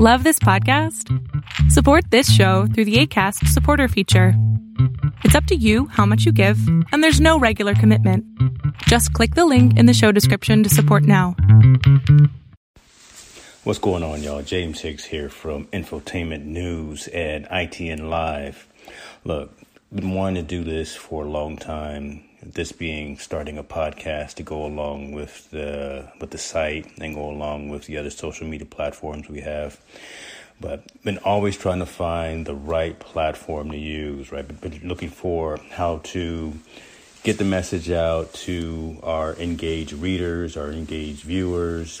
Love this podcast? Support this show through the ACAST supporter feature. It's up to you how much you give, and there's no regular commitment. Just click the link in the show description to support now. What's going on, y'all? James Hicks here from Infotainment News and ITN Live. Look, been wanting to do this for a long time. This being starting a podcast to go along with the with the site and go along with the other social media platforms we have but been always trying to find the right platform to use, right? Been looking for how to get the message out to our engaged readers, our engaged viewers,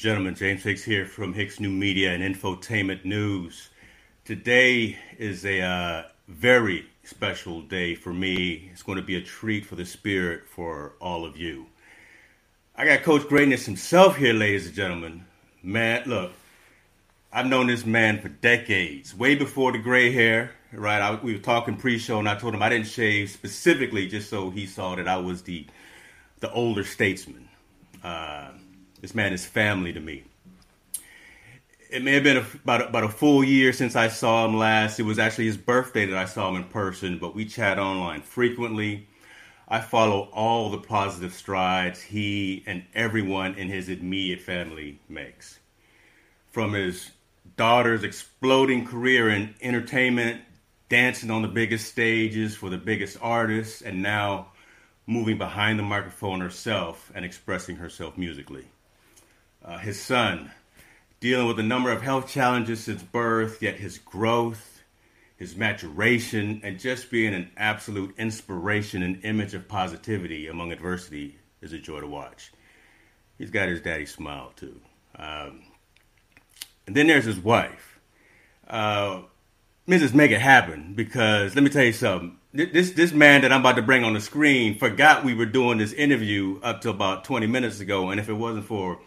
Gentlemen, James Hicks here from Hicks New Media and Infotainment News. Today is a uh, very special day for me. It's going to be a treat for the spirit for all of you. I got Coach Greatness himself here, ladies and gentlemen. Man, look, I've known this man for decades, way before the gray hair. Right, I, we were talking pre-show, and I told him I didn't shave specifically just so he saw that I was the the older statesman. Uh, this man is family to me. It may have been about, about a full year since I saw him last. It was actually his birthday that I saw him in person, but we chat online frequently. I follow all the positive strides he and everyone in his immediate family makes. From his daughter's exploding career in entertainment, dancing on the biggest stages for the biggest artists, and now moving behind the microphone herself and expressing herself musically uh, his son, dealing with a number of health challenges since birth, yet his growth, his maturation, and just being an absolute inspiration and image of positivity among adversity is a joy to watch. He's got his daddy smile too. Um, and then there's his wife. Uh, Mrs. Make It Happen, because let me tell you something. This this man that I'm about to bring on the screen forgot we were doing this interview up to about 20 minutes ago, and if it wasn't for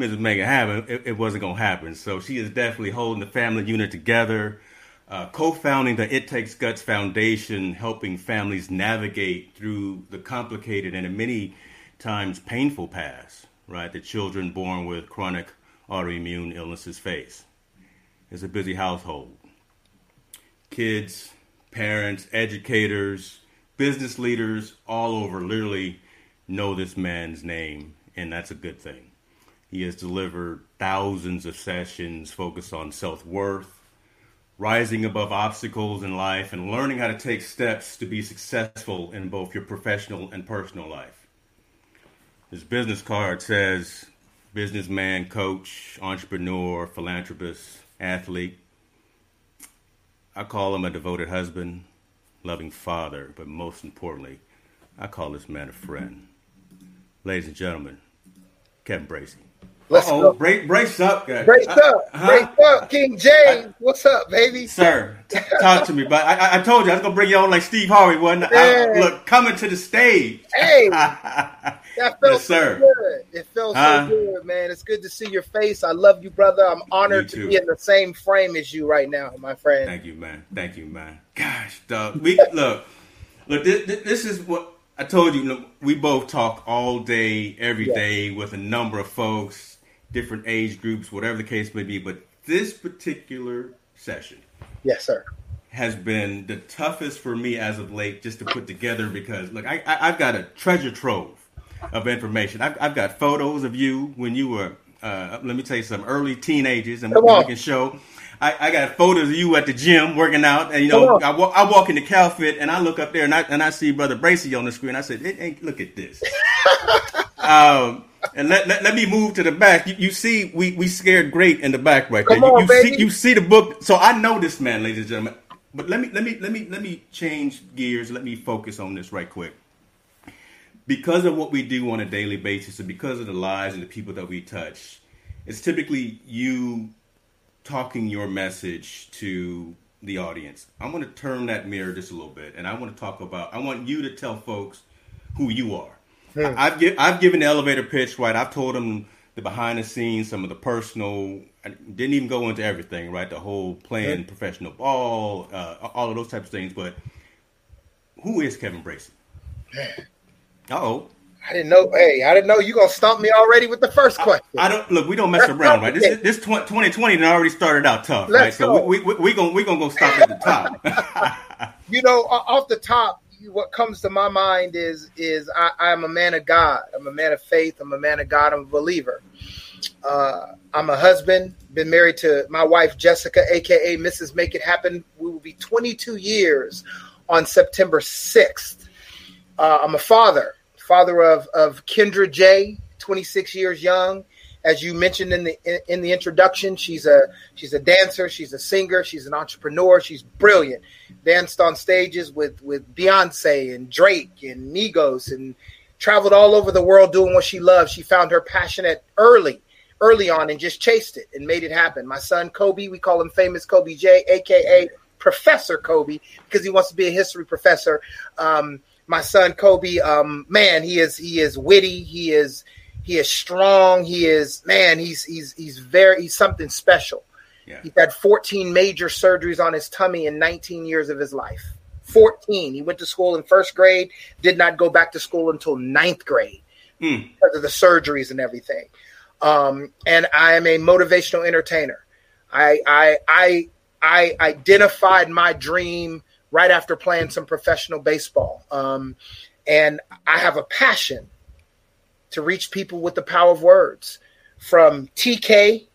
Mrs. Make It happen, it, it wasn't going to happen. So she is definitely holding the family unit together, uh, co-founding the It Takes Guts Foundation, helping families navigate through the complicated and many times painful past, right, that children born with chronic autoimmune illnesses face. It's a busy household. Kids, parents, educators, business leaders all over literally know this man's name, and that's a good thing. He has delivered thousands of sessions focused on self worth, rising above obstacles in life, and learning how to take steps to be successful in both your professional and personal life. His business card says businessman, coach, entrepreneur, philanthropist, athlete. I call him a devoted husband, loving father, but most importantly, I call this man a friend. Ladies and gentlemen, Kevin Bracy. Let's Uh-oh, go. Brace, brace up, guys. Brace Uh, up, huh? brace up, King James. What's up, baby? Sir, t- talk to me. But I, I, I told you I was gonna bring you on like Steve Harvey, wasn't I? Look, coming to the stage. Hey, that felt Yes, sir. so good. It felt Huh? so good, man. It's good to see your face. I love you, brother. I'm honored to be in the same frame as you right now, my friend. Thank you, man. Thank you, man. Gosh, dog. We look, look. This, this is what I told you. Look, we both talk all day, every Yeah. day, with a number of folks, different age groups, whatever the case may be. But this particular session Yes, sir. has been the toughest for me as of late, just to put together because look, I, I I've got a treasure trove of information. I've, I've got photos of you when you were. Uh, let me tell you some early teenagers, and we can show. I, I got photos of you at the gym working out, and you know. I, wa- I walk into CalFit and I look up there and I and I see Brother Bracy on the screen. I said, "It ain't look at this." um, and let, let, let me move to the back. You, you see, we, we scared great in the back right Come there. You, on, you baby. see you see the book. So I know this man, ladies and gentlemen. But let me let me let me let me change gears. Let me focus on this right quick. Because of what we do on a daily basis, and because of the lives and the people that we touch, it's typically you talking your message to the audience. I'm going to turn that mirror just a little bit, and I want to talk about. I want you to tell folks who you are. I- I've gi- I've given the elevator pitch, right? I've told them the behind the scenes, some of the personal. I didn't even go into everything, right? The whole playing professional ball, uh, all of those types of things. But who is Kevin Bracy? Uh oh. I didn't know. Hey, I didn't know you gonna stump me already with the first question. I don't look. We don't mess around, right? This this 2020 done already started out tough, Let's right? So go. we we we gonna we gonna go stop at the top. you know, off the top, what comes to my mind is is I, I'm a man of God. I'm a man of faith. I'm a man of God. I'm a believer. Uh, I'm a husband. Been married to my wife Jessica, aka Mrs. Make It Happen. We will be 22 years on September 6th. Uh, I'm a father, father of of Kendra J, 26 years young. As you mentioned in the in, in the introduction, she's a she's a dancer, she's a singer, she's an entrepreneur, she's brilliant. Danced on stages with with Beyonce and Drake and Migos and traveled all over the world doing what she loves. She found her passion at early, early on and just chased it and made it happen. My son Kobe, we call him famous Kobe J, aka Professor Kobe, because he wants to be a history professor. Um, my son Kobe, um, man, he is he is witty, he is he is strong, he is man, he's he's he's very he's something special. Yeah. He's had 14 major surgeries on his tummy in 19 years of his life. 14. He went to school in first grade, did not go back to school until ninth grade Mm. because of the surgeries and everything. Um, and I am a motivational entertainer. I, I, I, I identified my dream right after playing some professional baseball. Um, and I have a passion to reach people with the power of words from TK,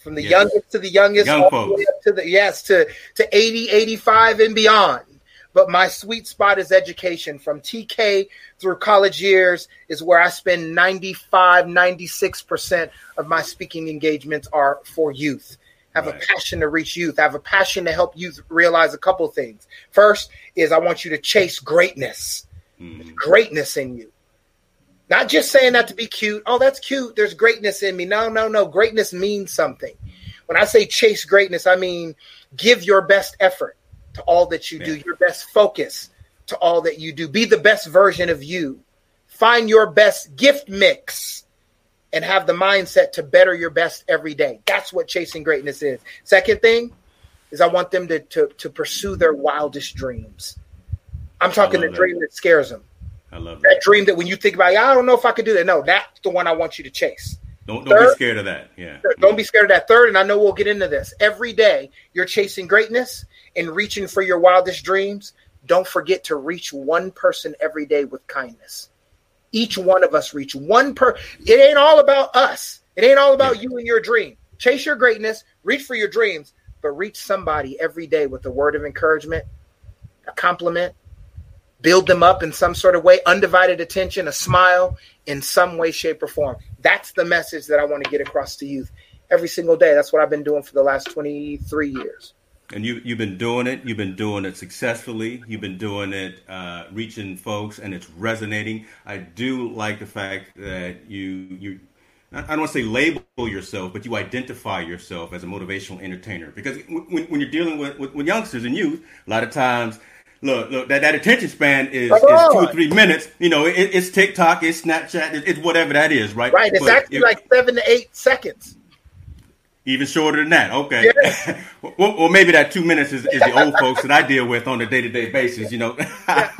from the Yes. youngest to the youngest, Young all the way up to the, yes, to, to 80, 85 and beyond. But my sweet spot is education from TK through college years is where I spend 95, 96% of my speaking engagements are for youth. I have Right. a passion to reach youth. I have a passion to help youth realize a couple things. First is I want you to chase greatness, Mhm. greatness in you. Not just saying that to be cute. Oh, that's cute. There's greatness in me. No, no, no. Greatness means something. When I say chase greatness, I mean give your best effort to all that you do, your best focus to all that you do. Be the best version of you. Find your best gift mix and have the mindset to better your best every day. That's what chasing greatness is. Second thing is I want them to, to, to pursue their wildest dreams. I'm talking the that. dream that scares them. I love That that. dream that when you think about, I don't know if I could do that. No, that's the one I want you to chase. Don't don't be scared of that. Yeah. Don't be scared of that. Third, and I know we'll get into this. Every day you're chasing greatness and reaching for your wildest dreams. Don't forget to reach one person every day with kindness. Each one of us reach one per. It ain't all about us. It ain't all about you and your dream. Chase your greatness, reach for your dreams, but reach somebody every day with a word of encouragement, a compliment, build them up in some sort of way, undivided attention, a smile in some way, shape, or form. That's the message that I want to get across to youth every single day. That's what I've been doing for the last 23 years. And you, you've been doing it. You've been doing it successfully. You've been doing it, uh, reaching folks, and it's resonating. I do like the fact that you you I don't want to say label yourself, but you identify yourself as a motivational entertainer. Because when, when you're dealing with, with, with, youngsters and youth, a lot of times, look, look that, that attention span is, is two or three minutes. You know, it, it's TikTok, it's Snapchat, it, it's whatever that is, right? Right. It's but actually if, like seven to eight seconds. Even shorter than that. Okay. Well, well, maybe that two minutes is, is, the old folks that I deal with on a day to day basis, you know. yeah.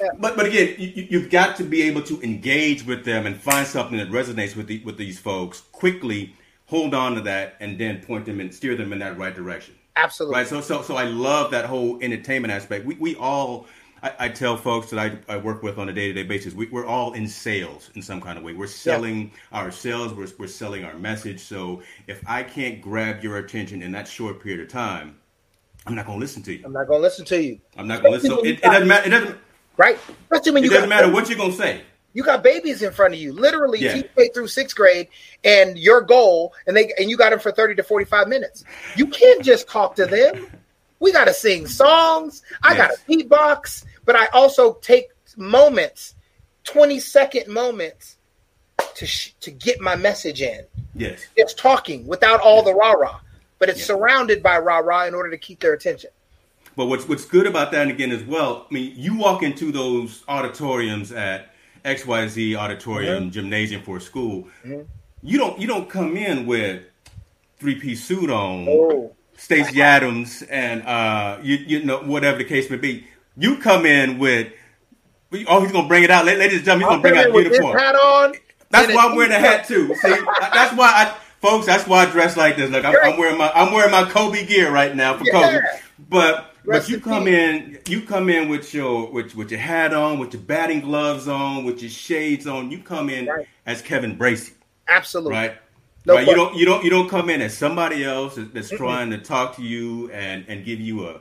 Yeah. But but again, you, have got to be able to engage with them and find something that resonates with the, with these folks quickly. Hold on to that and then point them and steer them in that right direction. Absolutely. Right. So so so I love that whole entertainment aspect. We we all I, I, tell folks that I, I work with on a day to day basis, we, are all in sales in some kind of way. We're selling yeah. ourselves, we're, we're selling our message. So if I can't grab your attention in that short period of time, I'm not going to listen to you. I'm not going to listen to you. I'm not going to listen. So it, it, doesn't matter. It doesn't. Right. Especially when you it doesn't matter what you're going to say. You got babies in front of you, literally yeah. through sixth grade, and your goal, and they and you got them for thirty to forty five minutes. You can't just talk to them. We got to sing songs. I yes. got to beatbox, but I also take moments, 20 second moments to sh- to get my message in. Yes. It's talking without all the rah rah, but it's yes. surrounded by rah rah in order to keep their attention. But what's what's good about that and again as well, I mean, you walk into those auditoriums at XYZ auditorium mm-hmm. gymnasium for a school, mm-hmm. you don't you don't come in with three piece suit on. Oh Stacy Adams and uh, you, you know whatever the case may be. You come in with oh he's gonna bring it out, ladies and gentlemen, he's gonna bring out uniform. Hat on. That's why I'm wearing a hat too. See, that's why I, folks. That's why I dress like this. Look, I'm, I'm, wearing my I'm wearing my Kobe gear right now for yeah. Kobe. But but you come in you come in with your with with your hat on, with your batting gloves on, with your shades on. You come in right. as Kevin Bracy. Absolutely. Right. No right? You don't you don't you don't come in as somebody else that's trying to talk to you and and give you a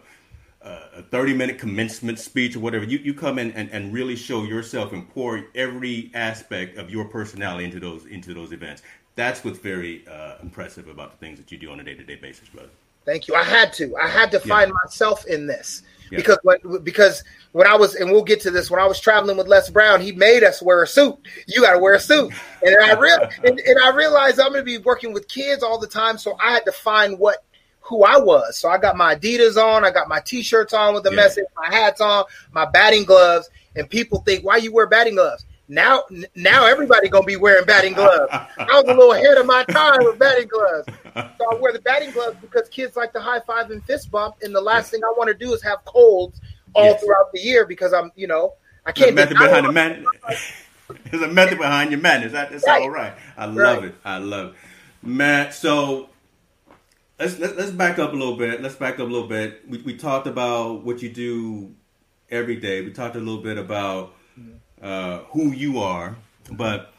a 30 minute commencement speech or whatever you, you come in and, and really show yourself and pour every aspect of your personality into those into those events that's what's very uh, impressive about the things that you do on a day-to-day basis brother thank you i had to i had to find yeah. myself in this yeah. because when because when I was and we'll get to this when I was traveling with Les Brown, he made us wear a suit. You got to wear a suit, and I real and, and I realized I'm going to be working with kids all the time, so I had to find what who I was. So I got my Adidas on, I got my T-shirts on with the yeah. message, my hats on, my batting gloves, and people think, why you wear batting gloves? Now, now everybody gonna be wearing batting gloves. I was a little ahead of my time with batting gloves, so I wear the batting gloves because kids like to high five and fist bump. And the last yes. thing I want to do is have colds all yes. throughout the year because I'm, you know, I can't. There's a method behind the man. There's a method behind your madness. That's right. all right. I love right. it. I love it, Matt. So let's let's, let's back up a little bit. Let's back up a little bit. We, we talked about what you do every day. We talked a little bit about uh, who you are, but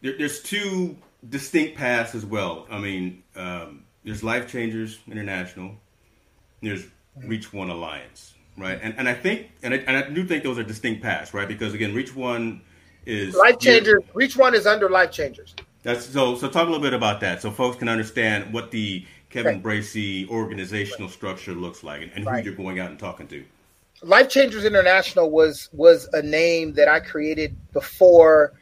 there, there's two distinct paths as well. I mean, um, there's Life Changers International. There's Reach One Alliance, right? And and I think and I, and I do think those are distinct paths, right? Because again, Reach One is Life Changers. Reach One is under Life Changers. That's so. So talk a little bit about that, so folks can understand what the Kevin right. Bracy organizational structure looks like, and, and right. who you're going out and talking to. Life Changers International was was a name that I created before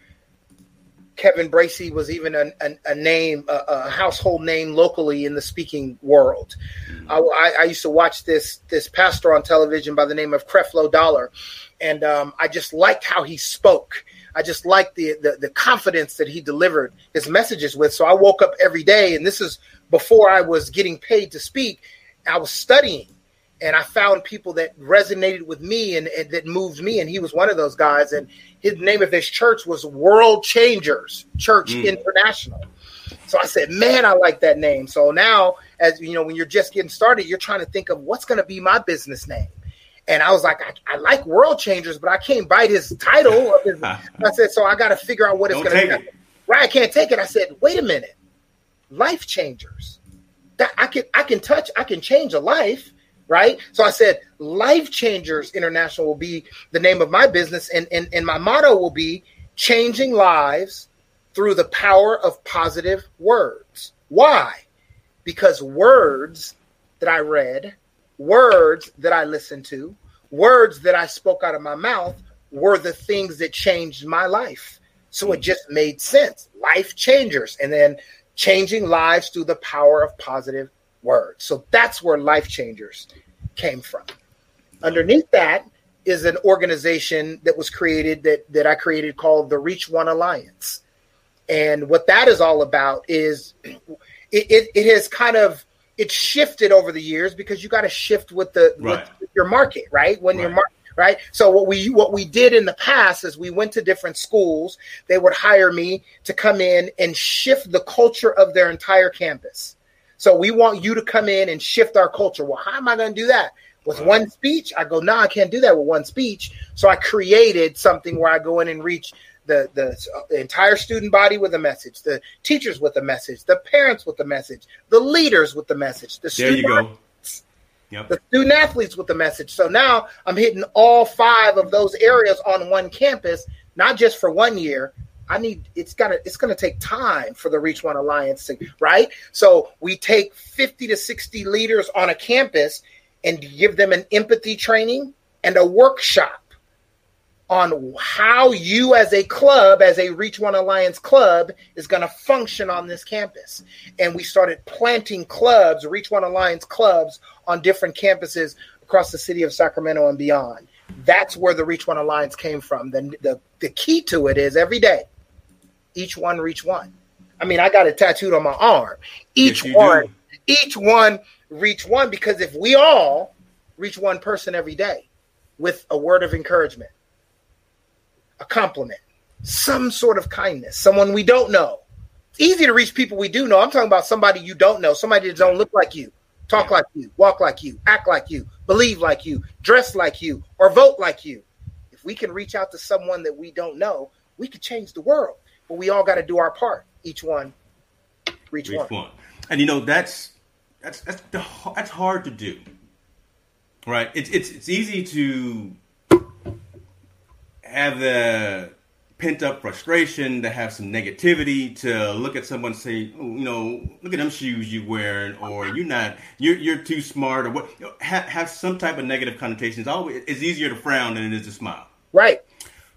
Kevin Bracy was even a, a, a name, a, a, household name locally in the speaking world. Mm-hmm. I, I, used to watch this this pastor on television by the name of Creflo Dollar, and um, I just liked how he spoke. I just liked the, the the confidence that he delivered his messages with. So I woke up every day, and this is before I was getting paid to speak. I was studying and I found people that resonated with me and, and, that moved me, and he was one of those guys. And his name of his church was World Changers Church mm. International. So I said, man, I like that name. So now, as you know, when you're just getting started, you're trying to think of what's going to be my business name. And I was like, I, I, like World Changers, but I can't bite his title. His, I said, so I got to figure out what it's going to be. Right, I can't take it. I said, wait a minute, Life Changers that I can I can touch, I can change a life, right? So I said, Life Changers International will be the name of my business, and and, and my motto will be changing lives through the power of positive words. Why? Because words that I read, words that I listened to, words that I spoke out of my mouth were the things that changed my life. So it hmm. just made sense. Life changers. And then changing lives through the power of positive words. So that's where life changers came from. Underneath that is an organization that was created that, that I created called the Reach One Alliance. And what that is all about is it, it, it has kind of it's shifted over the years because you got to shift with the right. with your market, right? When right. your market right so what we what we did in the past is we went to different schools they would hire me to come in and shift the culture of their entire campus so we want you to come in and shift our culture well how am i going to do that with one speech i go no nah, i can't do that with one speech so i created something where i go in and reach the, the, uh, the entire student body with a message, the teachers with a message, the parents with a message, the leaders with the message, the there you go. Yep. the student athletes with the message. So now I'm hitting all five of those areas on one campus, not just for one year. I need it's gotta it's gonna take time for the Reach One Alliance to right. So we take 50 to 60 leaders on a campus and give them an empathy training and a workshop on how you as a club as a reach one alliance club is to function on this campus. And we started planting clubs reach one alliance clubs on different campuses across the city of sacramento and beyond. That's where the reach one alliance came from. The, the, the key to it is every day each one reach one i mean i got it tattooed on my arm each yes, one do. each one reach one because if we all reach one person every day with a word of encouragement a compliment, some sort of kindness, someone we don't know. It's easy to reach people we do know. I'm talking about somebody you don't know, somebody that don't look like you, talk like you, walk like you, act like you, believe like you, dress like you, or vote like you. If we can reach out to someone that we don't know, we could change the world. But we all got to do our part. Each one, reach, reach one. one. And you know that's that's that's the, that's hard to do, right? It's it's it's easy to have the pent up frustration, to have some negativity, to look at someone say, oh, you know, look at them shoes you wearing, or you're not, you're you're too smart, or what? You know, have, have some type of negative connotations. Always, it's easier to frown than it is to smile. Right.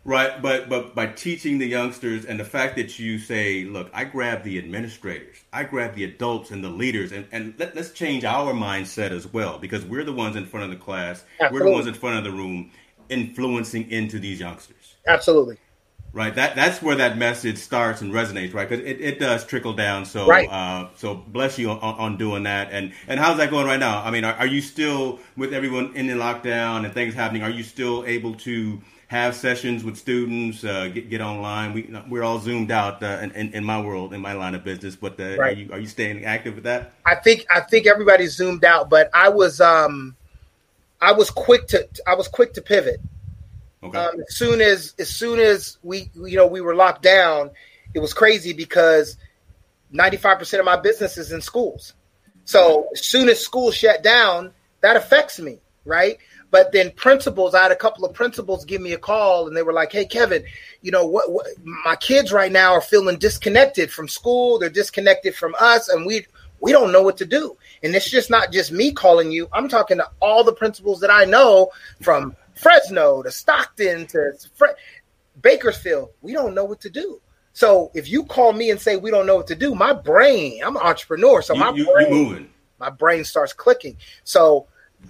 Right, but but by teaching the youngsters and the fact that you say, look, I grab the administrators, I grab the adults and the leaders, and, and let, us change our mindset as well because we're the ones in front of the class, Absolutely. we're the ones in front of the room, influencing into these youngsters. Absolutely. Right. That that's where that message starts and resonates, right? Because it, it does trickle down. So right. uh, so bless you on, on doing that. And and how's that going right now? I mean, are, are you still with everyone in the lockdown and things happening? Are you still able to have sessions with students, uh, get, get online. We we're all zoomed out uh, in, in, my world, in my line of business. But uh, right. are you are you staying active with that? I think I think everybody's zoomed out, but I was um I was quick to I was quick to pivot. Okay. Um, as soon as as soon as we you know we were locked down, it was crazy because ninety five percent of my business is in schools. So as soon as school shut down, that affects me, right? But then principals, I had a couple of principals give me a call, and they were like, "Hey, Kevin, you know what, what? My kids right now are feeling disconnected from school. They're disconnected from us, and we we don't know what to do. And it's just not just me calling you. I'm talking to all the principals that I know from Fresno to Stockton to Fre- Bakersfield. We don't know what to do. So if you call me and say we don't know what to do, my brain, I'm an entrepreneur, so you, my you, brain, my brain starts clicking. So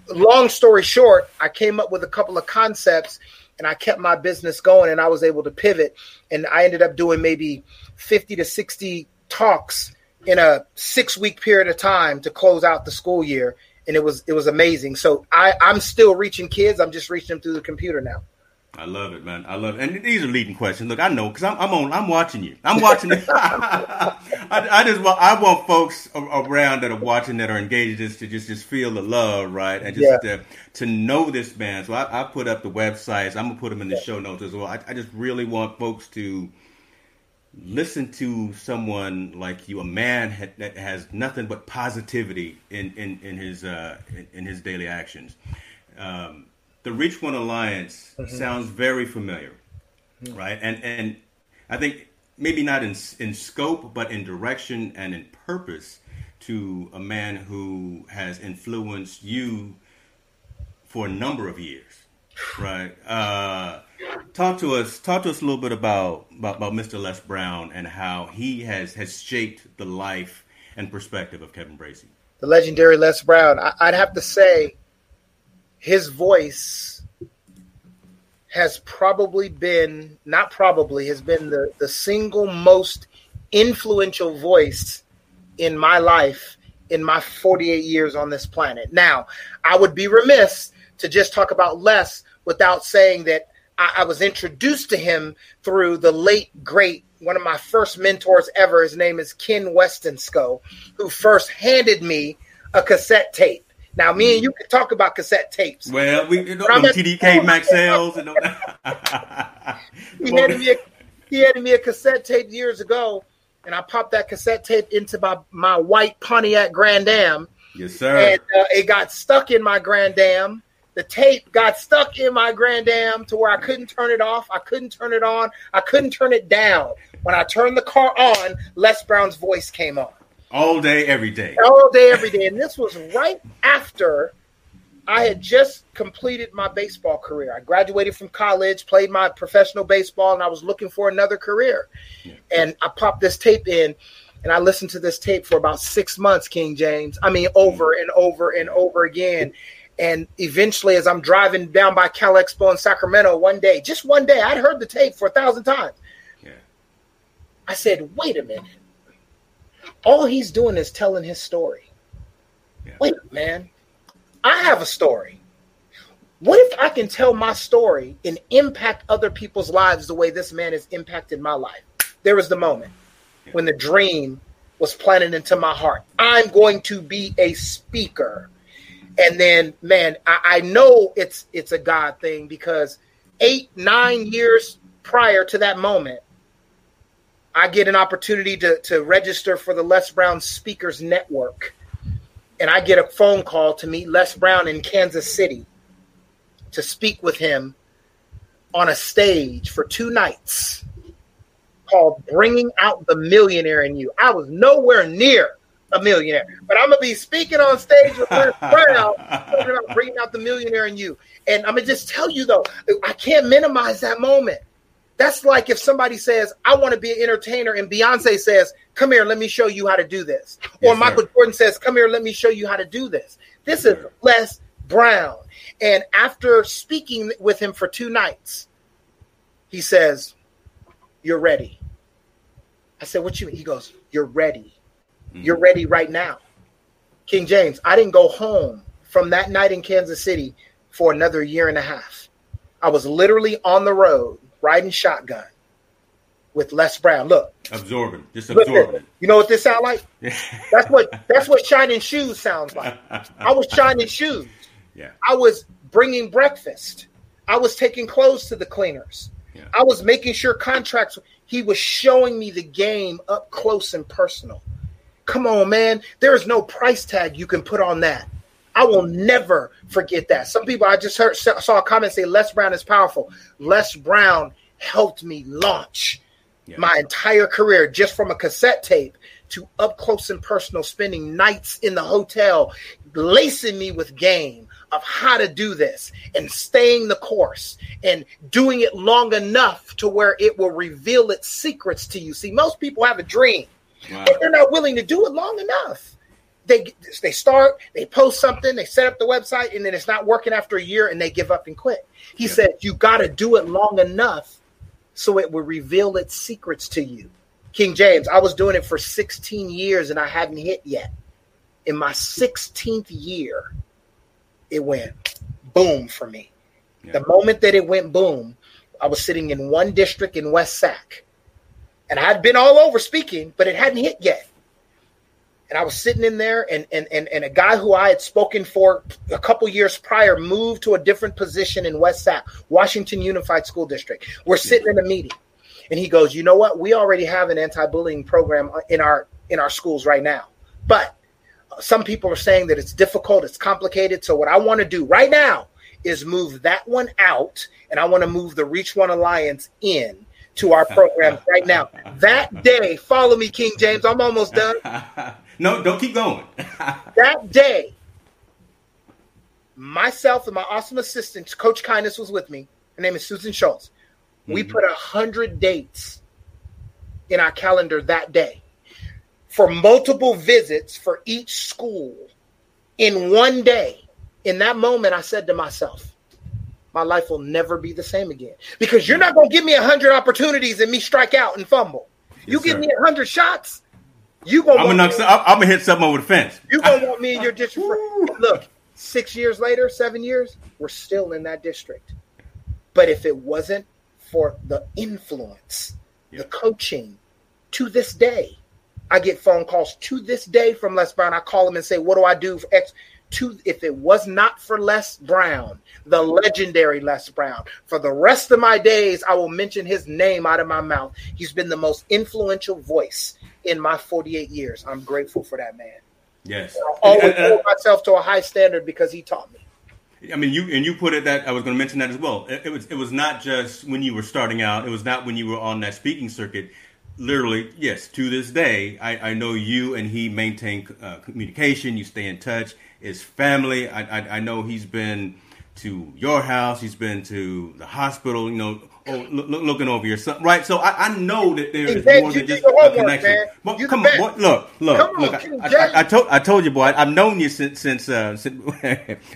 long story short, I came up with a couple of concepts and I kept my business going and I was able to pivot. And I ended up doing maybe 50 to 60 talks in a six week period of time to close out the school year. And it was it was amazing. So i i'm still reaching kids. I'm just reaching them through the computer now I love it, man. I love it. And these are leading questions. Look, I know because I'm, I'm, on. I'm watching you. I'm watching it. I, I, just want. I want folks around that are watching that are engaged just to just just feel the love, right, and just yeah. to, to know this man. So I, I, put up the websites. I'm gonna put them in the yeah. show notes as well. I, I just really want folks to listen to someone like you, a man that has nothing but positivity in in, in his uh, in, in, his daily actions. Um, the Reach One Alliance mm-hmm. sounds very familiar, mm-hmm. right? And and I think maybe not in in scope, but in direction and in purpose to a man who has influenced you for a number of years, right? Uh, talk to us. Talk to us a little bit about, about about Mr. Les Brown and how he has has shaped the life and perspective of Kevin Bracy. The legendary Les Brown. I, I'd have to say, his voice has probably been not probably has been the the single most influential voice in my life in my 48 years on this planet. Now, I would be remiss to just talk about Les without saying that I, I was introduced to him through the late great one of my first mentors ever. His name is Ken Westonsko, who first handed me a cassette tape. Now, me and you can talk about cassette tapes. Well, we you know, TDK Maxells and all that. he handed me a he handed me a cassette tape years ago, and I popped that cassette tape into my my white Pontiac Grand Am. Yes, sir. And uh, it got stuck in my Grand Am the tape got stuck in my Grand Am to where I couldn't turn it off. I couldn't turn it on. I couldn't turn it down. When I turned the car on, Les Brown's voice came on. All day, every day. All day, every day. And this was right after I had just completed my baseball career. I graduated from college, played my professional baseball, and I was looking for another career. Yeah. And I popped this tape in, and I listened to this tape for about six months, King James. I mean, over mm. and over and over again. And eventually, as I'm driving down by Cal Expo in Sacramento one day, just one day, I'd heard the tape for a thousand times. Yeah. I said, wait a minute. All he's doing is telling his story. Yeah. Wait, man. I have a story. What if I can tell my story and impact other people's lives the way this man has impacted my life? There was the moment yeah. when the dream was planted into my heart. I'm going to be a speaker and then man I, I, know it's it's a god thing because eight nine years prior to that moment i get an opportunity to, to register for the les brown speakers network and i get a phone call to meet les brown in kansas city to speak with him on a stage for two nights called bringing out the millionaire in you i was nowhere near a millionaire. But I'm gonna be speaking on stage with Les Brown, talking about bringing out the millionaire in you. And I'm gonna just tell you though, I can't minimize that moment. That's like if somebody says, "I want to be an entertainer," and Beyonce says, "Come here, let me show you how to do this," yes, or Michael sir. Jordan says, "Come here, let me show you how to do this." This is Les Brown. And after speaking with him for two nights, he says, "You're ready." I said, "What you?" mean? He goes, "You're ready." Mm-hmm. You're ready right now. King James, I didn't go home from that night in Kansas City for another year and a half. I was literally on the road riding shotgun with Les Brown. Look, absorbing, just absorbing. you know what this sound like? that's what that's what shining shoes sounds like. I was shining shoes. Yeah. I was bringing breakfast. I was taking clothes to the cleaners. Yeah. I was making sure contracts. He was showing me the game up close and personal. Come on, man. There is no price tag you can put on that. I will never forget that. Some people I just heard saw a comment say Les Brown is powerful. Les Brown helped me launch yeah. my entire career just from a cassette tape to up close and personal, spending nights in the hotel, lacing me with game of how to do this and staying the course and doing it long enough to where it will reveal its secrets to you. See, most people have a dream wow. but they're not willing to do it long enough. They they start, they post something, they set up the website, and then it's not working after a year, and they give up and quit. He yeah. said, "You got to do it long enough so it will reveal its secrets to you." King James, I was doing it for 16 years and I hadn't hit yet. In my 16th year, it went boom for me. Yeah. The moment that it went boom, I was sitting in one district in West Sac and I had been all over speaking, but it hadn't hit yet. And I was sitting in there, and and and, and a guy who I had spoken for a couple years prior moved to a different position in West Sac, Washington Unified School District. We're sitting in a meeting, and he goes, "You know what? We already have an anti-bullying program in our in our schools right now, but some people are saying that it's difficult, it's complicated. So what I want to do right now is move that one out, and I want to move the Reach One Alliance in." To our program right now. That day, follow me, King James. I'm almost done. no, don't keep going. that day, myself and my awesome assistant, Coach Kindness, was with me. Her name is Susan Schultz. Mm-hmm. We put a hundred dates in our calendar that day for multiple visits for each school in one day. In that moment, I said to myself, my life will never be the same again because you're not going to give me a hundred opportunities and me strike out and fumble. Yes, you give sir. me a hundred shots, you gonna I'm gonna, I'm gonna hit something over the fence. You gonna want me in your district? Look, six years later, seven years, we're still in that district. But if it wasn't for the influence, the coaching, to this day, I get phone calls to this day from Les Brown. I call him and say, "What do I do for X?" To if it was not for Les Brown, the legendary Les Brown, for the rest of my days, I will mention his name out of my mouth. He's been the most influential voice in my 48 years. I'm grateful for that man. Yes. I always hold myself to a high standard because he taught me. I mean, you and you put it that I was going to mention that as well. It, it, was it was not just when you were starting out. It was not when you were on that speaking circuit. Literally, yes. To this day, I, I know you and he maintain uh, communication. You stay in touch. It's family. I, I, I know he's been to your house. He's been to the hospital. You know, oh, look, looking over your son, right? So I, I know that there is more than just a connection. But come on, boy, look, look, come look. On, I, I, I, told I told you, boy. I've known you since since, uh, since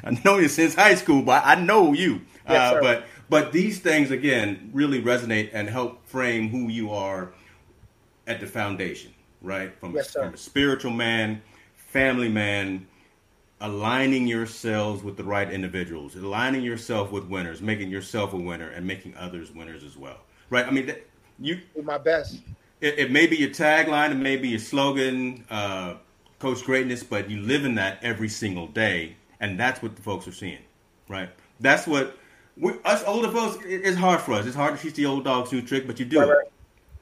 I've known you since high school, but I know you. Yes, uh, but but these things again really resonate and help frame who you are at the foundation, right? From, yes, a, from a spiritual man, family man aligning yourselves with the right individuals, aligning yourself with winners, making yourself a winner, and making others winners as well. Right? I mean, you do my best. It, it, may be your tagline, it may be your slogan, uh, Coach Greatness, but you live in that every single day, and that's what the folks are seeing. Right? That's what we, us older folks. It, it's hard for us. It's hard to teach the old dogs new trick, but you do right, it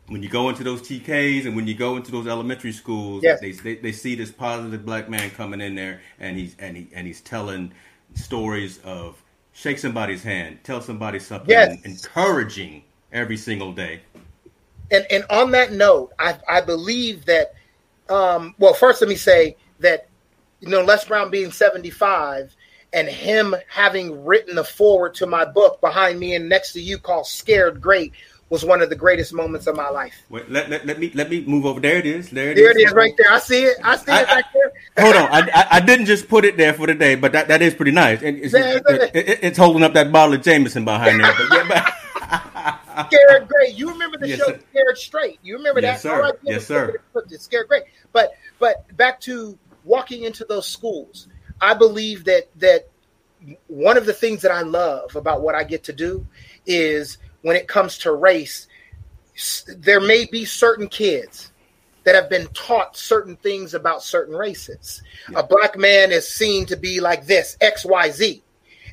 when you go into those TKs and when you go into those elementary schools, yes. they, they, they see this positive black man coming in there and he's and he and he's telling stories of shake somebody's hand, tell somebody something yes. encouraging every single day. And and on that note, I I believe that um, well first let me say that you know Les Brown being 75 and him having written the forward to my book behind me and next to you called Scared Great was one of the greatest moments of my life. Wait, let, let, let me let me move over. There it is. There it there is. it is right there. I see it. I see I, it right there. hold on. I, I didn't just put it there for the day, but that, that is pretty nice. And it's, it, it, it's holding up that bottle of Jameson behind there. But yeah, but Scared Great. You remember the yes, show sir. Scared Straight. You remember yes, that? Sir. Right, yes, sir. Scared Great. But but back to walking into those schools. I believe that that one of the things that I love about what I get to do is when it comes to race, there may be certain kids that have been taught certain things about certain races. Yeah. A black man is seen to be like this, XYZ.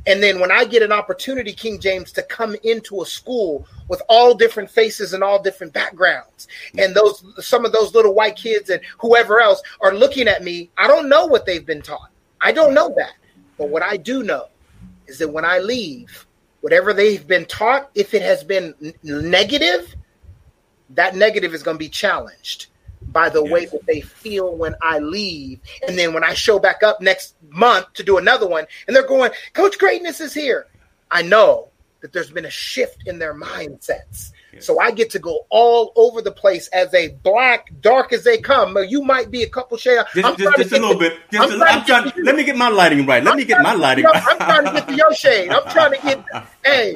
And then when I get an opportunity, King James, to come into a school with all different faces and all different backgrounds, and those some of those little white kids and whoever else are looking at me, I don't know what they've been taught. I don't know that. But what I do know is that when I leave, whatever they've been taught, if it has been negative, that negative is going to be challenged by the yes. way that they feel when I leave. And then when I show back up next month to do another one, and they're going, Coach Greatness is here. I know that there's been a shift in their mindsets. Yes. So I get to go all over the place as a black, dark as they come. You might be a couple shades. Just, just, just a little bit. Just I'm, a, I'm trying. Let me get my lighting right. Let I'm me get my lighting. right. I'm trying to get to your shade. I'm trying to get. hey,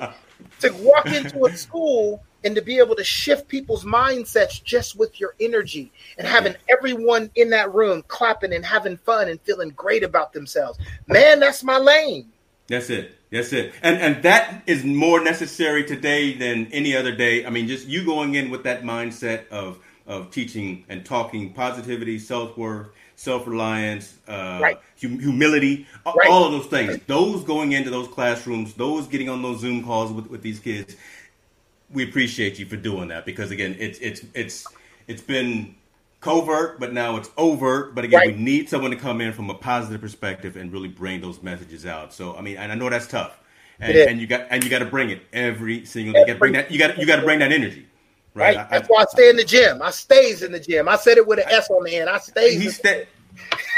to walk into a school and to be able to shift people's mindsets just with your energy and having everyone in that room clapping and having fun and feeling great about themselves. Man, that's my lane. That's it. That's it. And and that is more necessary today than any other day. I mean, just you going in with that mindset of of teaching and talking positivity, self worth, self reliance, uh, right. hum- humility, right. all of those things. Those going into those classrooms, those getting on those Zoom calls with, with these kids, we appreciate you for doing that because again, it's it's it's it's been covert, but now it's overt. But again, right. we need someone to come in from a positive perspective and really bring those messages out. So I mean, and I know that's tough, and, and you got and you got to bring it every single day. You got to bring that. You got you got to bring that energy. Right. right. That's I, why I stay in the gym. I stays in the gym. I said it with an S on the end. I stays. He stay,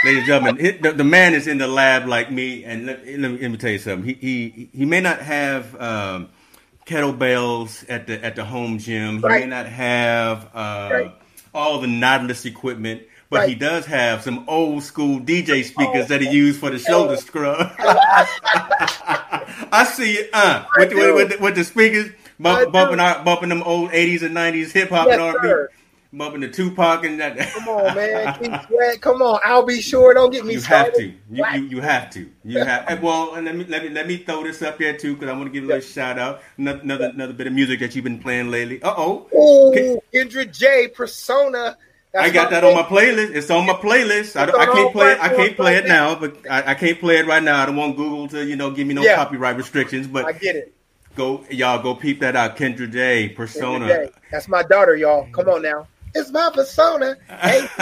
Ladies and gentlemen, the, the, man is in the lab like me, and let, let, me, let me tell you something. He he he may not have um, kettlebells at the at the home gym. He right. may not have uh, right. All the knotless equipment, but right. he does have some old school DJ speakers oh. that he used for the shoulder scrub. I see it, uh, with, with, with, with, the speakers bump, bumping our, bumping them old '80s and '90s hip hop yes, and R&B. Sir bumping the Tupac and that. Come on, man. Keep Come on. I'll be sure. Don't get me you started. Have to. You, you, you have to. You have. well, and let me let me let me throw this up here too because I want to give a little shout out. Another, another another bit of music that you've been playing lately. Uh oh. Oh, Kendra J. Persona. That's I got that on my playlist. It's on my playlist. I, I can't play it. I can't play it now, but I, I, can't play it right now. I don't want Google to, you know, give me no yeah. copyright restrictions. But I get it. Go, y'all, go peep that out. Kendra J. Persona. Kendra J. That's my daughter, y'all. Come on now. It's my persona. but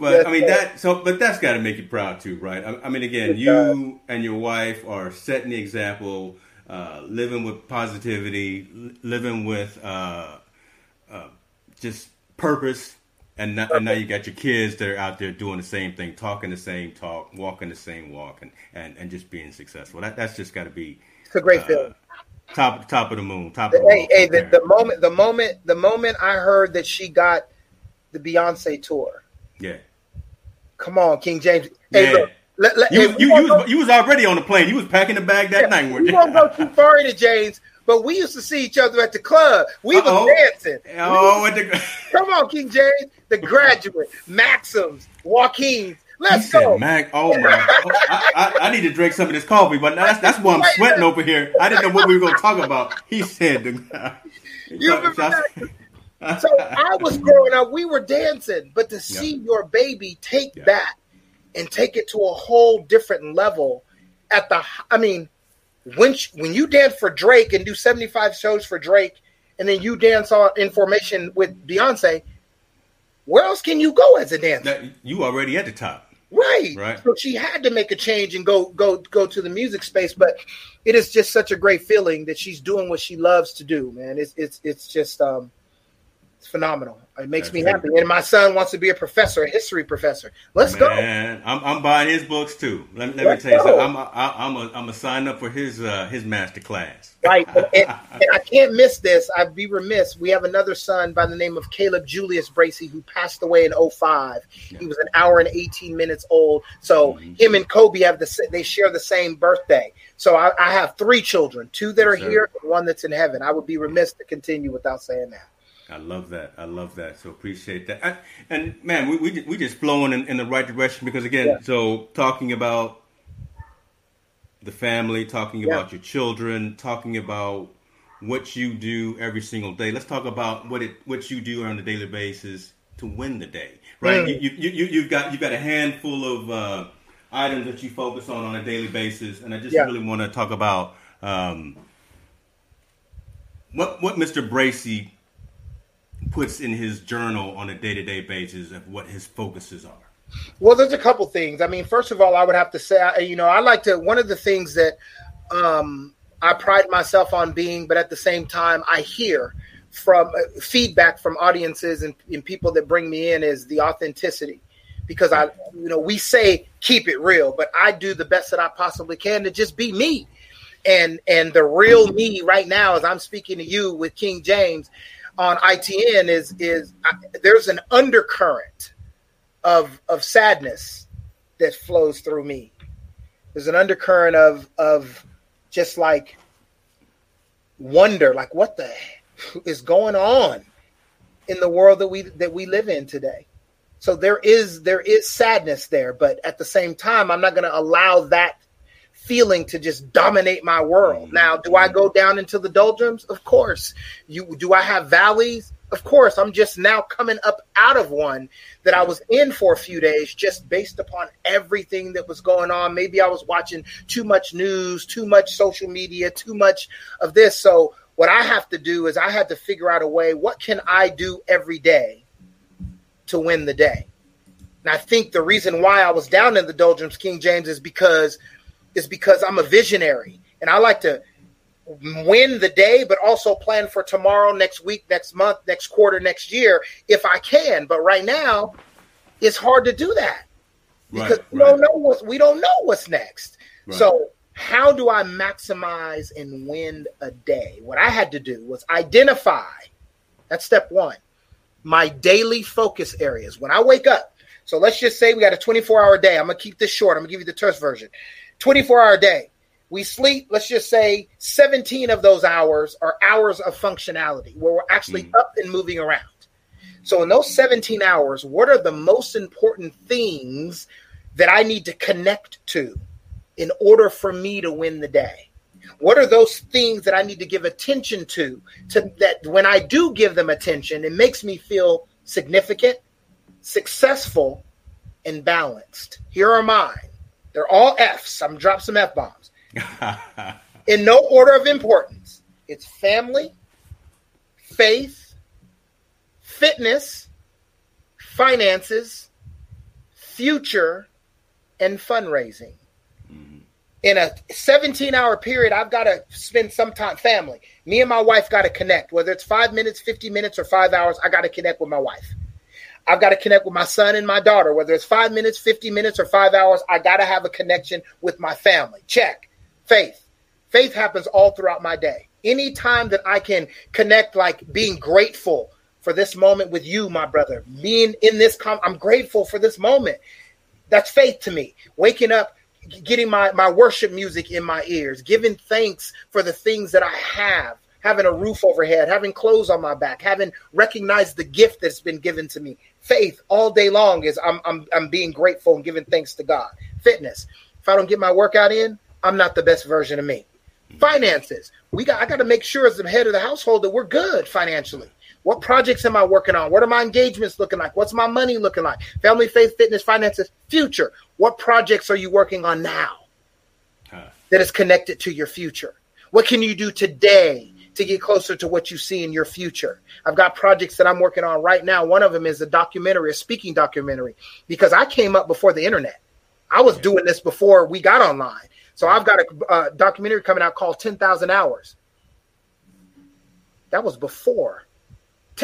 yes, I mean that. So, but that's got to make you proud too, right? I, I mean, again, you and your wife are setting the example, uh, living with positivity, living with uh, uh, just purpose. And, not, and now you got your kids that are out there doing the same thing, talking the same talk, walking the same walk, and, and, and just being successful. That, that's just got to be. It's a great uh, feeling top top of the moon. Top of the hey, hey, the, the, moment, the moment, the moment I heard that she got the Beyonce tour. Yeah. Come on, King James. Hey, yeah. look. Let, let, you, hey, you, you, was, you was already on the plane. You was packing the bag that yeah, night. We won't go too far into James, but we used to see each other at the club. We Uh-oh. was dancing. Oh, we the... come on, King James. The graduate, Maxims, Joaquin, Let's he go. Mac, oh my! I, I, I, need to drink some of this coffee, but that's that's why I'm sweating over here. I didn't know what we were going to talk about. He said, the, "You remember that?" so I was growing up. We were dancing, but to see yeah. your baby take yeah. that and take it to a whole different level at the, I mean, when when you dance for Drake and do 75 shows for Drake, and then you dance on in formation with Beyonce, where else can you go as a dancer? you already at the top. Right. Right. So she had to make a change and go go go to the music space, but it is just such a great feeling that she's doing what she loves to do, man. It's it's it's just um it's phenomenal. It makes That's me happy. And my son wants to be a professor, a history professor. Let's Man, go. I'm, I'm buying his books too. Let, let me tell you something. I'm a, I'm a, I'm a sign up for his uh, his master class. Right. and, and, I can't miss this. I'd be remiss. We have another son by the name of Caleb Julius Bracy who passed away in 05. Yeah. He was an hour and 18 minutes old. So mm-hmm. him and Kobe have the they share the same birthday. So I, I have three children, two that are yes, here, one that's in heaven. I would be remiss to continue without saying that. I love that. I love that. So appreciate that. I, and man, we we we just flowing in, in the right direction because again, yeah. so talking about the family, talking yeah. about your children, talking about what you do every single day. Let's talk about what it what you do on a daily basis to win the day, right? Mm. You, you you you've got you've got a handful of uh, items that you focus on on a daily basis, and I just yeah. really want to talk about um, what what Mr. Bracy puts in his journal on a day to day basis of what his focuses are? Well, there's a couple things. I mean, first of all, I would have to say, you know, I like to, one of the things that um, I pride myself on being, but at the same time, I hear from uh, feedback from audiences and, and people that bring me in is the authenticity because I, you know, we say keep it real, but I do the best that I possibly can to just be me. And and the real me right now, as I'm speaking to you with King James, on ITN is is uh, there's an undercurrent of of sadness that flows through me. There's an undercurrent of of just like wonder, like what the is going on in the world that we that we live in today. So there is there is sadness there, but at the same time, I'm not going to allow that feeling to just dominate my world. Mm-hmm. Now, do I go down into the doldrums? Of course. You do I have valleys? Of course. I'm just now coming up out of one that I was in for a few days just based upon everything that was going on. Maybe I was watching too much news, too much social media, too much of this. So what I have to do is I had to figure out a way, what can I do every day to win the day? And I think the reason why I was down in the doldrums, King James, is because is because I'm a visionary and I like to win the day, but also plan for tomorrow, next week, next month, next quarter, next year, if I can. But right now, it's hard to do that because right, we right. don't know what we don't know what's next. Right. So how do I maximize and win a day? What I had to do was identify. That's step one. My daily focus areas. When I wake up, so let's just say we got a 24 hour day. I'm gonna keep this short. I'm gonna give you the terse version. 24 hour day. We sleep, let's just say 17 of those hours are hours of functionality where we're actually mm. up and moving around. So, in those 17 hours, what are the most important things that I need to connect to in order for me to win the day? What are those things that I need to give attention to, to that when I do give them attention, it makes me feel significant, successful, and balanced? Here are mine. They're all F's. I'm drop some F bombs. in no order of importance. It's family, faith, fitness, finances, future, and fundraising. Mm-hmm. In a 17 hour period, I've got to spend some time family. Me and my wife got to connect, whether it's five minutes, 50 minutes, or five hours. I got to connect with my wife. I've got to connect with my son and my daughter, whether it's five minutes, 50 minutes, or five hours. I got to have a connection with my family. Check faith. Faith happens all throughout my day. Anytime that I can connect, like being grateful for this moment with you, my brother, being in this, com- I'm grateful for this moment. That's faith to me. Waking up, getting my, my worship music in my ears, giving thanks for the things that I have, having a roof overhead, having clothes on my back, having recognized the gift that's been given to me. Faith all day long is I'm, I'm, I'm being grateful and giving thanks to God. Fitness. If I don't get my workout in, I'm not the best version of me. Finances. We got I got to make sure as the head of the household that we're good financially. What projects am I working on? What are my engagements looking like? What's my money looking like? Family, faith, fitness, finances, future. What projects are you working on now that is connected to your future? What can you do today to get closer to what you see in your future? I've got projects that I'm working on right now. One of them is a documentary, a speaking documentary, because I came up before the internet. I was doing this before we got online. So I've got a uh, documentary coming out called 10,000 Hours. That was before.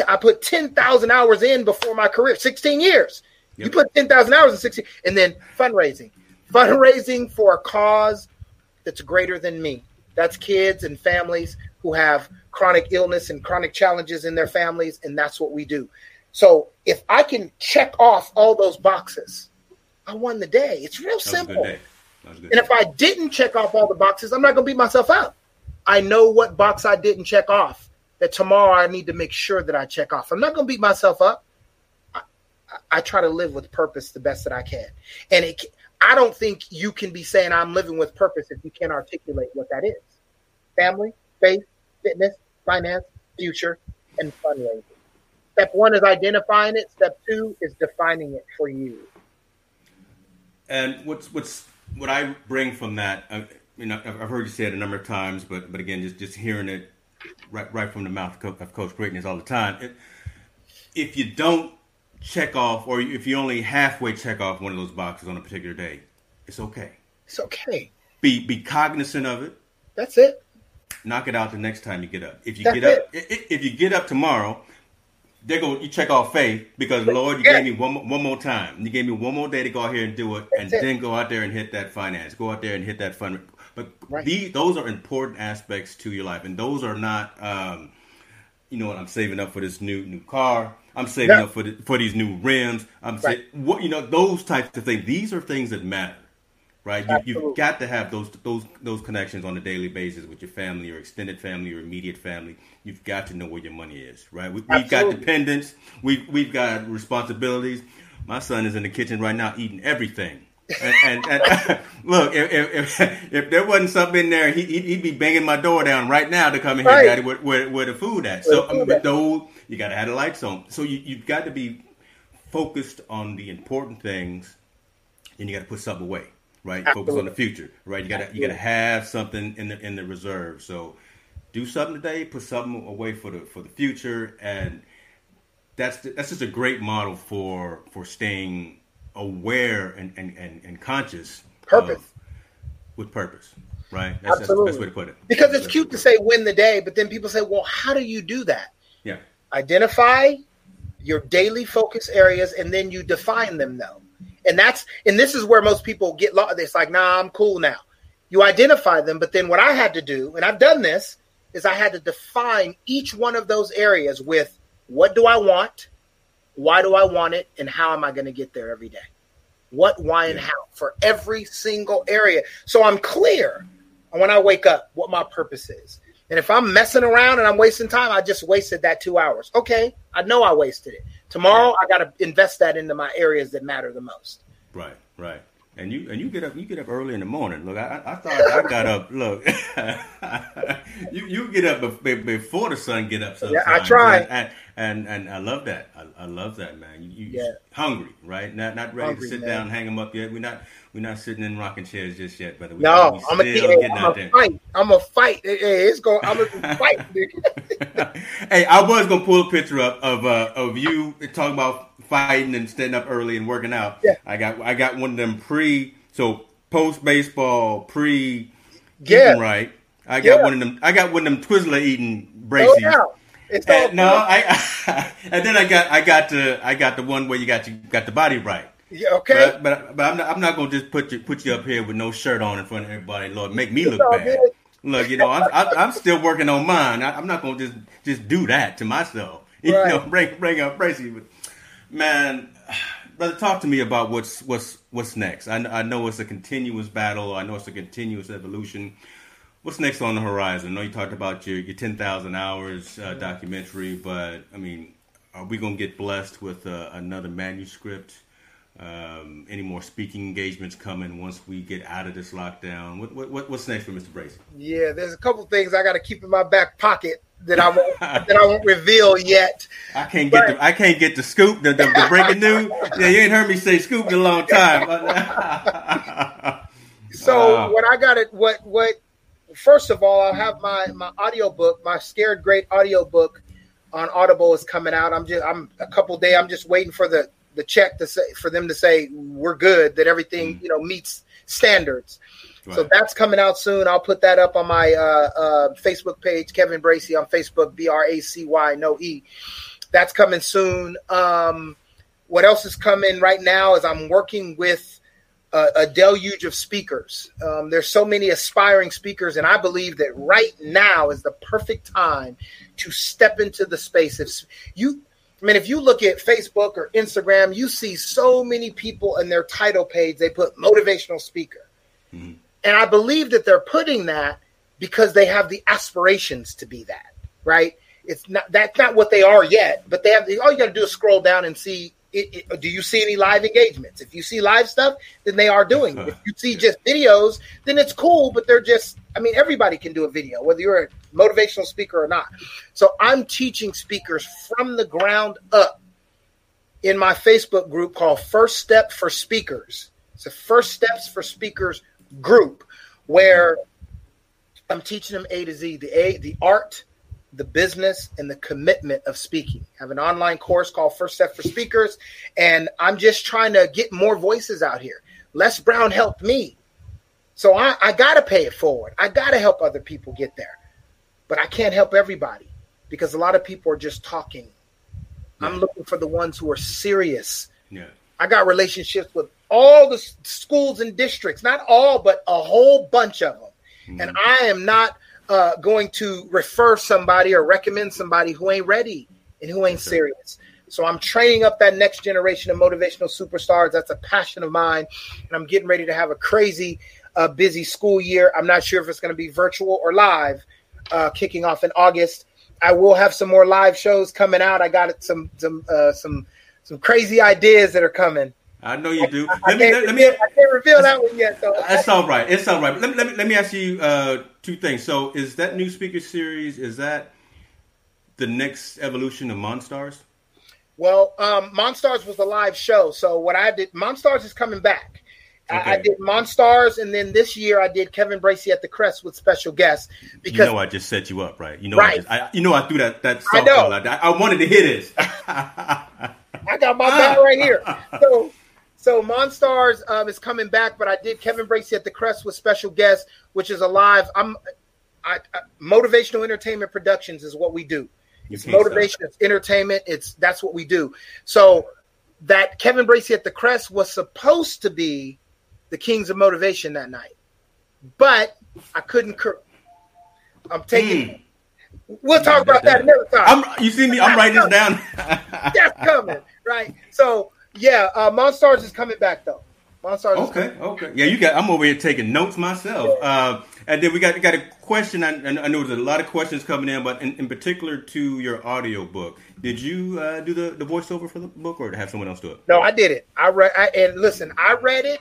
I put 10,000 hours in before my career, 16 years. Yep. You put 10,000 hours in 16. And then fundraising. Fundraising for a cause that's greater than me. That's kids and families who have chronic illness and chronic challenges in their families. And that's what we do. So if I can check off all those boxes, I won the day. It's real simple. And if I didn't check off all the boxes, I'm not going to beat myself up. I know what box I didn't check off that tomorrow I need to make sure that I check off. I'm not going to beat myself up. I, I, try to live with purpose the best that I can. And it, I don't think you can be saying I'm living with purpose if you can't articulate what that is family, faith, fitness, finance, future, and fundraising. Step one is identifying it. Step two is defining it for you. And what's what's what I bring from that, I, you know, I've heard you say it a number of times, but but again, just just hearing it right right from the mouth of Coach Greatness all the time. It, if you don't check off, or if you only halfway check off one of those boxes on a particular day, it's okay. It's okay. Be be cognizant of it. That's it. Knock it out the next time you get up. If you That's get up, it. if you get up tomorrow they go. You check off faith because Lord, you yeah. gave me one one more time. You gave me one more day to go out here and do it, That's and it. then go out there and hit that finance. Go out there and hit that fund. But right. these those are important aspects to your life, and those are not. Um, you know what? I'm saving up for this new new car. I'm saving up for the, for these new rims. I'm right. saying what you know those types of things. These are things that matter right? You, have got to have those those those connections on a daily basis with your family, your extended family, your immediate family. You've got to know where your money is, right? We, have got dependents. We've we've got responsibilities. My son is in the kitchen right now eating everything. and, and, and look, if, if, if, there wasn't something in there, he, he'd be banging my door down right now to come in right. here, Daddy, where, where, where, the food at. So, I mean, um, those you got to have the lights on. So you, you've got to be focused on the important things, then you got to put something away, right? Absolutely. Focus on the future, right? You got to you got to have something in the in the reserve. So do something today, put something away for the for the future, and that's the, that's just a great model for for staying aware and and and, and conscious. Purpose with purpose, right? That's, that's, the best way to put it. Because it's cute to say win the day, but then people say, well, how do you do that? Yeah. Identify your daily focus areas and then you define them though. And that's and this is where most people get lost. It's like, nah, I'm cool now. You identify them, but then what I had to do, and I've done this, is I had to define each one of those areas with what do I want, why do I want it, and how am I going to get there every day? What, why, and how for every single area. So I'm clear on when I wake up what my purpose is. And if I'm messing around and I'm wasting time, I just wasted that two hours. Okay, I know I wasted it. Tomorrow, I got to invest that into my areas that matter the most. Right, right. And you and you get up you get up early in the morning. Look, I, I thought I got up. Look, you you get up before the sun get up. Sometimes. Yeah, I try. And, and, and I love that. I, I love that, man. You, you yeah. hungry, right? Not not ready hungry, to sit man. down, hang them up yet. We're not we're not sitting in rocking chairs just yet, brother. We, no, I'm a fight. I'm a fight. Hey, it's going. I'm a fight. hey, I was gonna pull a picture up of uh, of you talking about fighting and standing up early and working out. Yeah. I got I got one of them pre so post baseball pre yeah. right. I got yeah. one of them. I got one of them Twizzler eating braces. Oh, yeah. and, no, I and then I got I got the I got the one where you got you got the body right. Yeah, okay. But, but, but I'm not I'm not gonna just put you put you up here with no shirt on in front of everybody. Lord, make me look bad. Good. Look, you know, I'm, I'm still working on mine. I, am not gonna just just do that to myself. You right. know, bring bring up braces. Man, brother, talk to me about what's what's what's next. I, I know it's a continuous battle. I know it's a continuous evolution. What's next on the horizon? I know you talked about your your ten thousand hours uh, documentary, but I mean, are we gonna get blessed with uh, another manuscript? Um, any more speaking engagements coming once we get out of this lockdown? What, what what's next for Mr. Bracy? Yeah, there's a couple things I got to keep in my back pocket that I won't that I won't reveal yet. I can't get the I can't get the scoop, the, the, the breaking news. Yeah, you ain't heard me say scoop in a long time. so uh, what I got it what what first of all, I'll have my my audio book, my Scared Great audio book on Audible is coming out. I'm just I'm a couple day. I'm just waiting for the the check to say for them to say we're good that everything mm. you know meets standards. Right. So that's coming out soon. I'll put that up on my uh, uh, Facebook page, Kevin Bracy on Facebook, B R A C Y, no E. That's coming soon. Um, what else is coming right now is I'm working with a, a deluge of speakers. Um, there's so many aspiring speakers, and I believe that right now is the perfect time to step into the space. If you, I mean, if you look at Facebook or Instagram, you see so many people in their title page, they put motivational speaker. Mm-hmm. And I believe that they're putting that because they have the aspirations to be that, right? It's not that's not what they are yet, but they have the, all you got to do is scroll down and see. It, it, do you see any live engagements? If you see live stuff, then they are doing it. If you see just videos, then it's cool, but they're just. I mean, everybody can do a video, whether you're a motivational speaker or not. So I'm teaching speakers from the ground up in my Facebook group called First Step for Speakers. It's the First Steps for Speakers group where I'm teaching them A to Z, the A, the art, the business, and the commitment of speaking. I have an online course called First Step for Speakers, and I'm just trying to get more voices out here. Les Brown helped me. So I, I got to pay it forward. I got to help other people get there. But I can't help everybody because a lot of people are just talking. Yeah. I'm looking for the ones who are serious. Yeah. I got relationships with all the schools and districts, not all, but a whole bunch of them. Mm-hmm. And I am not uh, going to refer somebody or recommend somebody who ain't ready and who ain't serious. So I'm training up that next generation of motivational superstars. That's a passion of mine. And I'm getting ready to have a crazy, uh, busy school year. I'm not sure if it's going to be virtual or live, uh, kicking off in August. I will have some more live shows coming out. I got some some uh, some some crazy ideas that are coming. I know you do. Let, me, let, me. I can't reveal that one yet. So that's all right. It's all right. Let me let me, let me ask you uh, two things. So, is that new speaker series? Is that the next evolution of Monstars? Well, um, Monstars was a live show, so what I did, Monstars is coming back. Okay. I, I, did Monstars, and then this year I did Kevin Bracy at the Crest with special guests. Because you know I just set you up, right? You know, right. I, just, I you know I threw that that softball. I, I, I wanted to hit this. I got my bat right here. So, so Monstars um, is coming back, but I did Kevin Bracy at the Crest with special guests, which is a live. I'm I, motivational entertainment productions is what we do. It's motivation, it's entertainment. It's that's what we do. So that Kevin Bracy at the Crest was supposed to be the Kings of Motivation that night, but I couldn't. Cur- I'm taking. Mm. We'll talk about that another time. I'm, you see me? I'm writing this down. that's coming, right? So yeah, uh, Monstars is coming back though. Monstars. Okay, okay. Yeah, you got. I'm over here taking notes myself. Uh, and then we got got a question. I, I know there's a lot of questions coming in, but in, in particular to your audio book, did you uh, do the, the voiceover for the book, or have someone else do it? No, I did it. I read. I, and listen, I read it,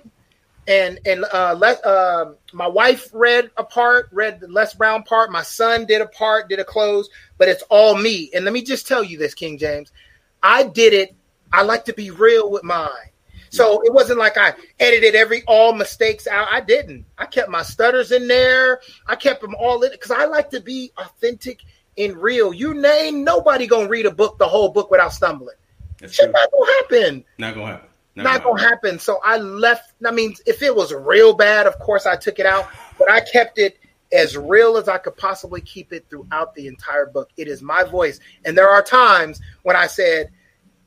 and and uh, let, uh, my wife read a part, read the Les Brown part. My son did a part, did a close, but it's all me. And let me just tell you this, King James, I did it. I like to be real with mine. So it wasn't like I edited every all mistakes out. I didn't. I kept my stutters in there. I kept them all in because I like to be authentic and real. You name nobody gonna read a book, the whole book without stumbling. That's Shit not gonna happen. Not gonna happen. Not, not gonna, happen. happen. So I left. I mean, if it was real bad, of course I took it out, but I kept it as real as I could possibly keep it throughout the entire book. It is my voice, and there are times when I said,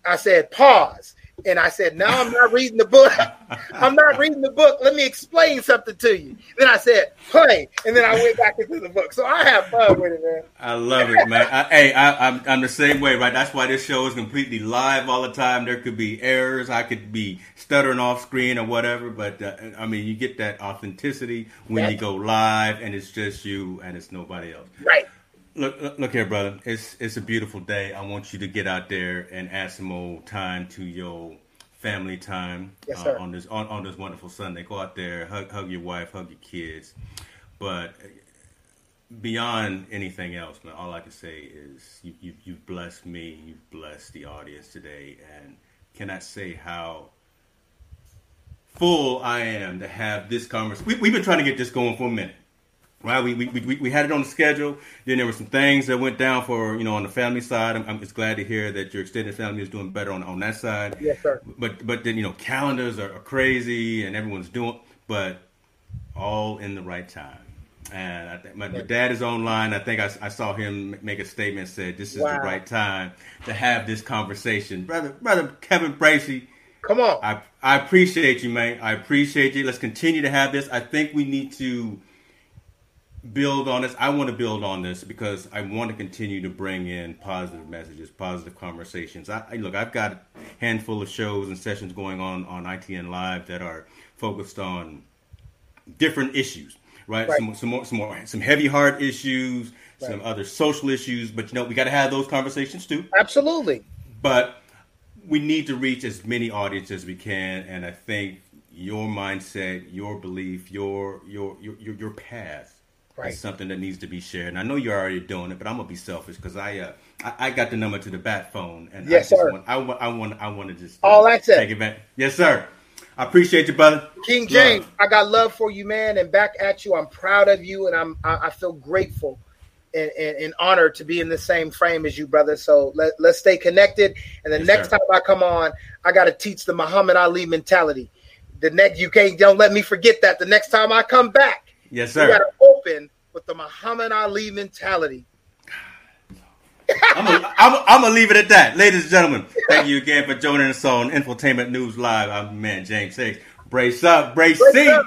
I said pause and I said, "No, I'm not reading the book. I'm not reading the book. Let me explain something to you." Then I said, "Play," and then I went back into the book. So I have fun with it, man. I love it, man. I, hey, I, I'm I'm the same way, right? That's why this show is completely live all the time. There could be errors. I could be stuttering off screen or whatever, but uh, I mean, you get that authenticity when you go live, and it's just you and it's nobody else. Right. Look, look here, brother. It's it's a beautiful day. I want you to get out there and add some more time to your family time yes, uh, on this on, on this wonderful Sunday. Go out there, hug hug your wife, hug your kids. But beyond anything else, man, all I can say is you, you you've blessed me. You've blessed the audience today, and cannot say how full I am to have this conversation. We, we've been trying to get this going for a minute right? We, we, we, we had it on the schedule. Then there were some things that went down for, you know, on the family side. I'm, I'm just glad to hear that your extended family is doing better on, on that side. Yes, sir. But, but then, you know, calendars are, are crazy and everyone's doing, but all in the right time. And I think my, my, dad is online. I think I, I, saw him make a statement said this is wow. the right time to have this conversation, brother. Brother Kevin Bracy, come on. I I appreciate you, man. I appreciate you. Let's continue to have this. I think we need to build on this. I want to build on this because I want to continue to bring in positive messages, positive conversations. I, I, look, I've got a handful of shows and sessions going on on ITN Live that are focused on different issues, right? right. Some, some more, some more, some heavy heart issues, right. some other social issues. But you know, we got to have those conversations too. Absolutely. But we need to reach as many audiences as we can, and I think your mindset, your belief, your your your your, your path right. is something that needs to be shared. And I know you're already doing it, but I'm gonna be selfish because I, uh, I, I got the number to the bat phone, and yes, I sir. Want, I want I want I want to just uh, all access. Take it back. Yes, sir. I appreciate you, brother. King James, love. I got love for you, man, and back at you. I'm proud of you, and I'm I, I feel grateful. And, and, and, honored to be in the same frame as you, brother. So let, let's stay connected. And the yes, next sir. time I come on, I got to teach the Muhammad Ali mentality. The next, you can't don't let me forget that. The next time I come back, yes, sir. You got to open with the Muhammad Ali mentality. I'm gonna leave it at that, ladies and gentlemen. Thank you again for joining us on Infotainment News Live. I'm man James Hicks. Brace up, brace, brace C. Oh,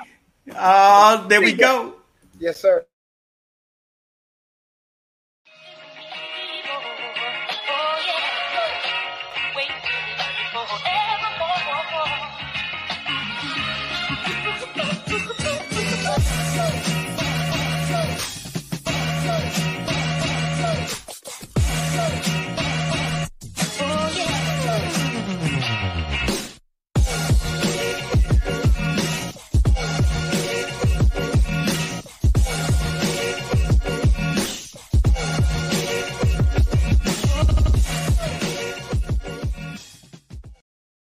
uh, there we go. Yes, sir.